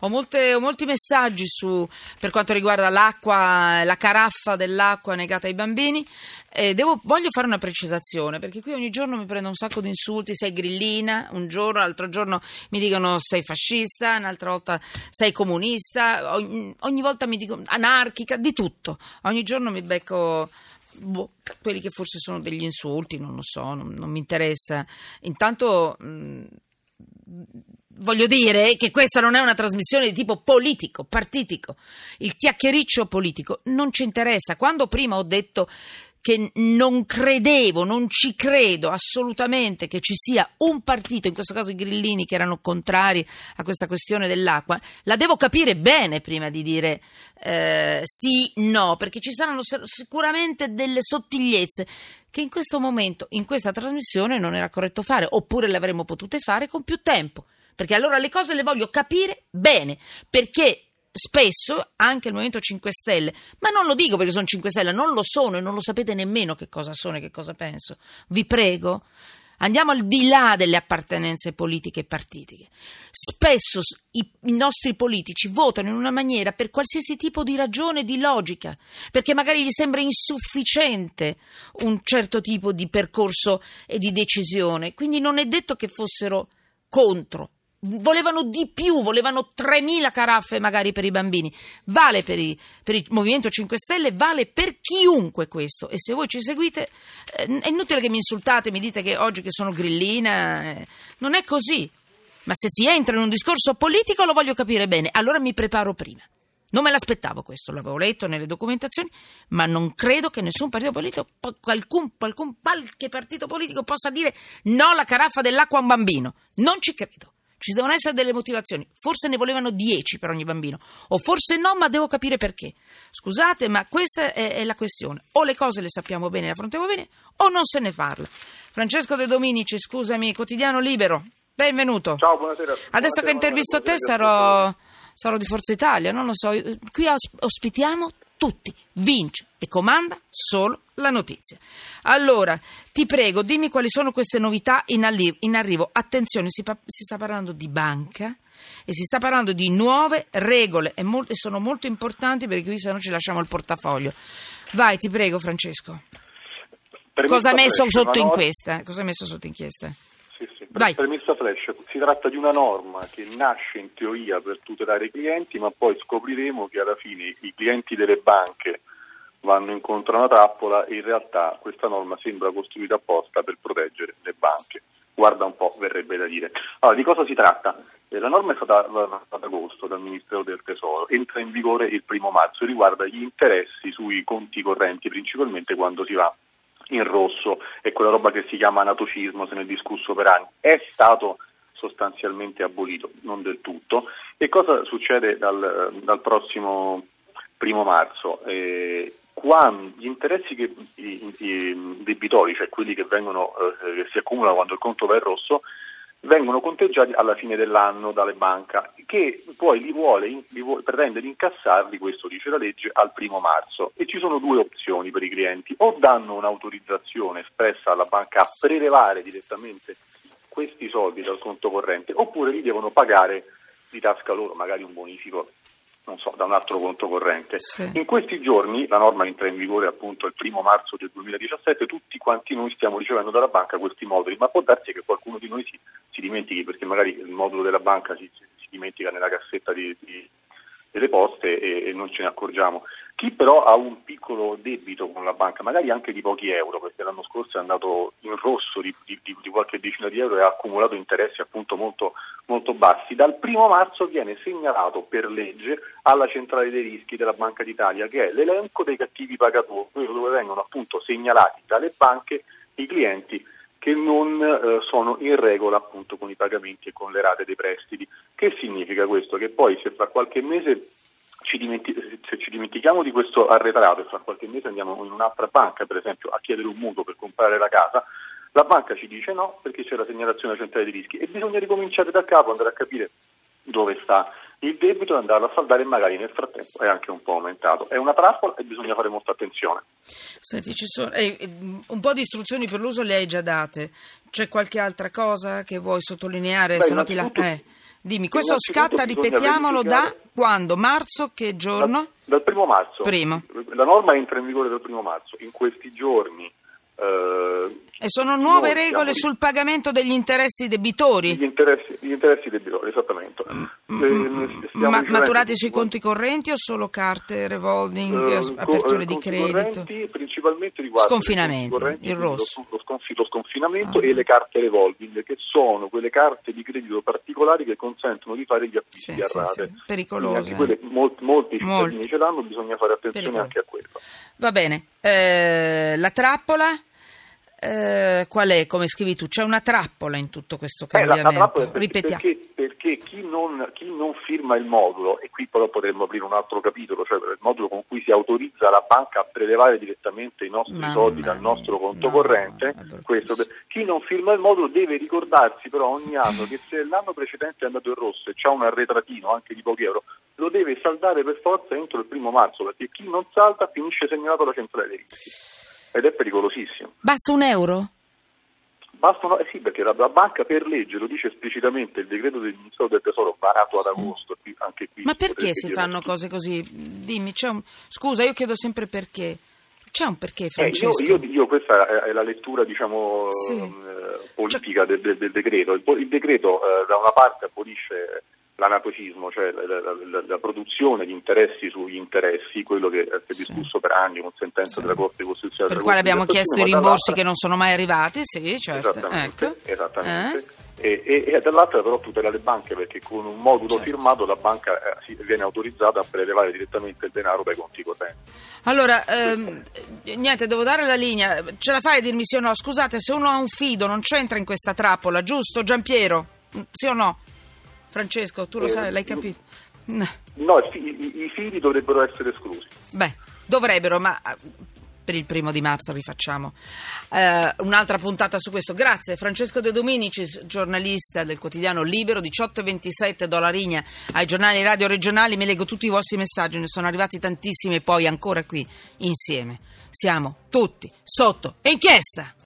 Ho, molte, ho molti messaggi su, per quanto riguarda l'acqua, la caraffa dell'acqua negata ai bambini. Eh, devo, voglio fare una precisazione perché qui ogni giorno mi prendo un sacco di insulti. Sei grillina, un giorno, l'altro giorno mi dicono sei fascista, un'altra volta sei comunista, ogni, ogni volta mi dicono anarchica, di tutto. Ogni giorno mi becco boh, quelli che forse sono degli insulti, non lo so, non, non mi interessa. Intanto. Mh, voglio dire che questa non è una trasmissione di tipo politico, partitico. Il chiacchiericcio politico non ci interessa. Quando prima ho detto che non credevo, non ci credo assolutamente che ci sia un partito, in questo caso i grillini che erano contrari a questa questione dell'acqua, la devo capire bene prima di dire eh, sì, no, perché ci saranno sicuramente delle sottigliezze che in questo momento, in questa trasmissione non era corretto fare, oppure le avremmo potute fare con più tempo. Perché allora le cose le voglio capire bene, perché spesso anche il Movimento 5 Stelle, ma non lo dico perché sono 5 Stelle, non lo sono e non lo sapete nemmeno che cosa sono e che cosa penso. Vi prego, andiamo al di là delle appartenenze politiche e partitiche. Spesso i, i, nostri politici votano in una maniera per qualsiasi tipo di ragione, di logica, perché magari gli sembra insufficiente un certo tipo di percorso e di decisione, quindi non è detto che fossero contro volevano di più, volevano 3.000 caraffe magari per i bambini. Vale per, i, per, il Movimento 5 Stelle, vale per chiunque questo. E se voi ci seguite, eh, è inutile che mi insultate, mi dite che oggi che sono grillina, eh, non è così. Ma se si entra in un discorso politico lo voglio capire bene, allora mi preparo prima. Non me l'aspettavo questo, l'avevo letto nelle documentazioni, ma non credo che nessun partito politico, qualcun, qualcun qualche partito politico possa dire no alla caraffa dell'acqua a un bambino. Non ci credo. Ci devono essere delle motivazioni. Forse ne volevano 10 per ogni bambino, o forse no, ma devo capire perché. Scusate, ma questa è, è la questione. O le cose le sappiamo bene, le affrontiamo bene, o non se ne parla. Francesco De Dominici, scusami, quotidiano libero. Benvenuto. Ciao, buonasera. Adesso buonasera, che intervisto te sarò, sarò di Forza Italia, non lo so. Qui ospitiamo tutti. Vince e comanda solo la notizia. Allora, ti prego, dimmi quali sono queste novità in, alli- in arrivo. Attenzione, si, pa- si, sta parlando di banca e si sta parlando di nuove regole e, mo- e sono molto importanti perché qui se no ci lasciamo il portafoglio. Vai, ti prego, Francesco. Cosa ha messo sotto inchiesta? Cosa hai messo sotto inchiesta? Vai. Premessa flash, si tratta di una norma che nasce in teoria per tutelare i clienti, ma poi scopriremo che alla fine i clienti delle banche vanno incontro a una trappola e in realtà questa norma sembra costruita apposta per proteggere le banche. Guarda un po', verrebbe da dire. Allora, di cosa si tratta? Eh, la norma è stata ad agosto dal Ministero del Tesoro, entra in vigore il primo marzo riguarda gli interessi sui conti correnti, principalmente quando si va in rosso, è quella roba che si chiama anatocismo, se ne è discusso per anni, è stato sostanzialmente abolito, non del tutto. E cosa succede dal, dal prossimo primo marzo? Eh, quando, gli interessi che, i, i, debitori, cioè quelli che, vengono, eh, che si accumulano quando il conto va in rosso, vengono conteggiati alla fine dell'anno dalle banche, che poi li vuole, li vuole, pretende di incassarli, questo dice la legge, al primo marzo. E ci sono due opzioni per i clienti, o danno un'autorizzazione espressa alla banca a prelevare direttamente questi soldi dal conto corrente, oppure li devono pagare di tasca loro, magari un bonifico so, da un altro conto corrente. Sì. In questi giorni, la norma entra in vigore appunto il primo marzo del 2017, tutti quanti noi stiamo ricevendo dalla banca questi moduli, ma può darsi che qualcuno di noi si, si dimentichi perché magari il modulo della banca si, si dimentica nella cassetta di, di, delle poste e, e non ce ne accorgiamo. Chi però ha un piccolo debito con la banca, magari anche di pochi euro, perché l'anno scorso è andato in rosso di, di, di qualche decina di euro e ha accumulato interessi appunto molto, molto bassi, dal primo marzo viene segnalato per legge alla centrale dei rischi della Banca d'Italia, che è l'elenco dei cattivi pagatori, dove vengono appunto segnalati dalle banche i clienti che non eh, sono in regola appunto con i pagamenti e con le rate dei prestiti. Che significa questo? Che poi se fra qualche mese ci dimenti- se ci dimentichiamo di questo arretrato e fra qualche mese andiamo in un'altra banca, per esempio, a chiedere un mutuo per comprare la casa, la banca ci dice no perché c'è la segnalazione centrale di rischi e bisogna ricominciare da capo, andare a capire dove sta il debito e andarlo a saldare e magari nel frattempo è anche un po' aumentato. È una trappola e bisogna fare molta attenzione. Senti, ci sono, eh, un po' di istruzioni per l'uso le hai già date. C'è qualche altra cosa che vuoi sottolineare? Beh, innanzitutto, la... eh. Dimmi, questo scatta, ripetiamolo, da quando? Marzo? Che giorno? Dal primo marzo. Primo. La norma entra in vigore dal primo marzo. In questi giorni E sono nuove regole siamo- sul pagamento degli interessi debitori? gli interessi, gli interessi debitori, esattamente. Eh, stiamo Ma, ricevendo- maturati sui conti correnti o solo carte revolving, Eh, eh, co- aperture eh, di credito? Principalmente riguarda correnti, il rosso. Lo, sconfi- lo sconfinamento Ah. e le carte revolving, che sono quelle carte di credito particolari che consenso di fare gli acquisti Sì, a sì, rate. sì, pericolose. Quelle, molti, molti cittadini Molti. ce l'hanno, bisogna fare attenzione Pericolo. anche a quello. Va bene, Eh, la trappola, eh, qual è? Come scrivi tu? C'è una trappola in tutto questo Eh, la- la cambiamento. perché, Ripetiamo. perché, perché chi, non, chi non firma il modulo, e qui però potremmo aprire un altro capitolo, cioè il modulo con cui si autorizza la banca a prelevare direttamente i nostri Mamma soldi dal nostro conto no, corrente, questo, chi non firma il modulo deve ricordarsi però ogni anno che se l'anno precedente è andato in rosso e c'ha un arretratino anche di pochi euro, lo deve saldare per forza entro il primo marzo, perché chi non salta finisce segnalato alla centrale dei rischi. Ed è pericolosissimo. Basta un euro? Bastano, eh sì, perché la, la banca per legge lo dice esplicitamente, il decreto del Ministero del Tesoro varato ad agosto, qui- anche qui. Ma perché si fanno cose così? Dimmi, c'è un... scusa, io chiedo sempre perché. C'è un perché, Eh, io, Francesco? io- io- questa è, la lettura diciamo, Sì. eh, politica del, del- del decreto. Il, il decreto eh, da una parte abolisce l'anatocismo, cioè la, la- la- produzione di interessi sugli interessi, quello che eh, si è discusso per anni con sentenza Sì. della Corte Costituzionale. Per quale abbiamo chiesto i rimborsi che non sono mai arrivati, sì, certo. Esattamente, ecco. esattamente. Eh? E, e- e dall'altra però tutela le banche perché con un modulo Certo. firmato la banca eh, viene autorizzata a prelevare direttamente il denaro dai conti correnti. Allora, ehm, niente, devo dare la linea. Ce la fai a dirmi sì o no? Scusate, se uno ha un fido non c'entra in questa trappola, giusto, Giampiero? Mm, Sì o no? Francesco, tu lo Eh, sai, l'hai capito? Mm, No, i, i- i fili dovrebbero essere esclusi. Beh, dovrebbero, ma eh, per il primo di marzo rifacciamo eh, un'altra puntata su questo. Grazie, Francesco De Dominicis, giornalista del quotidiano Libero, 18,27 dollarigna ai giornali radio regionali. Mi leggo tutti i vostri messaggi, ne sono arrivati tantissimi e poi ancora qui insieme. Siamo tutti sotto inchiesta.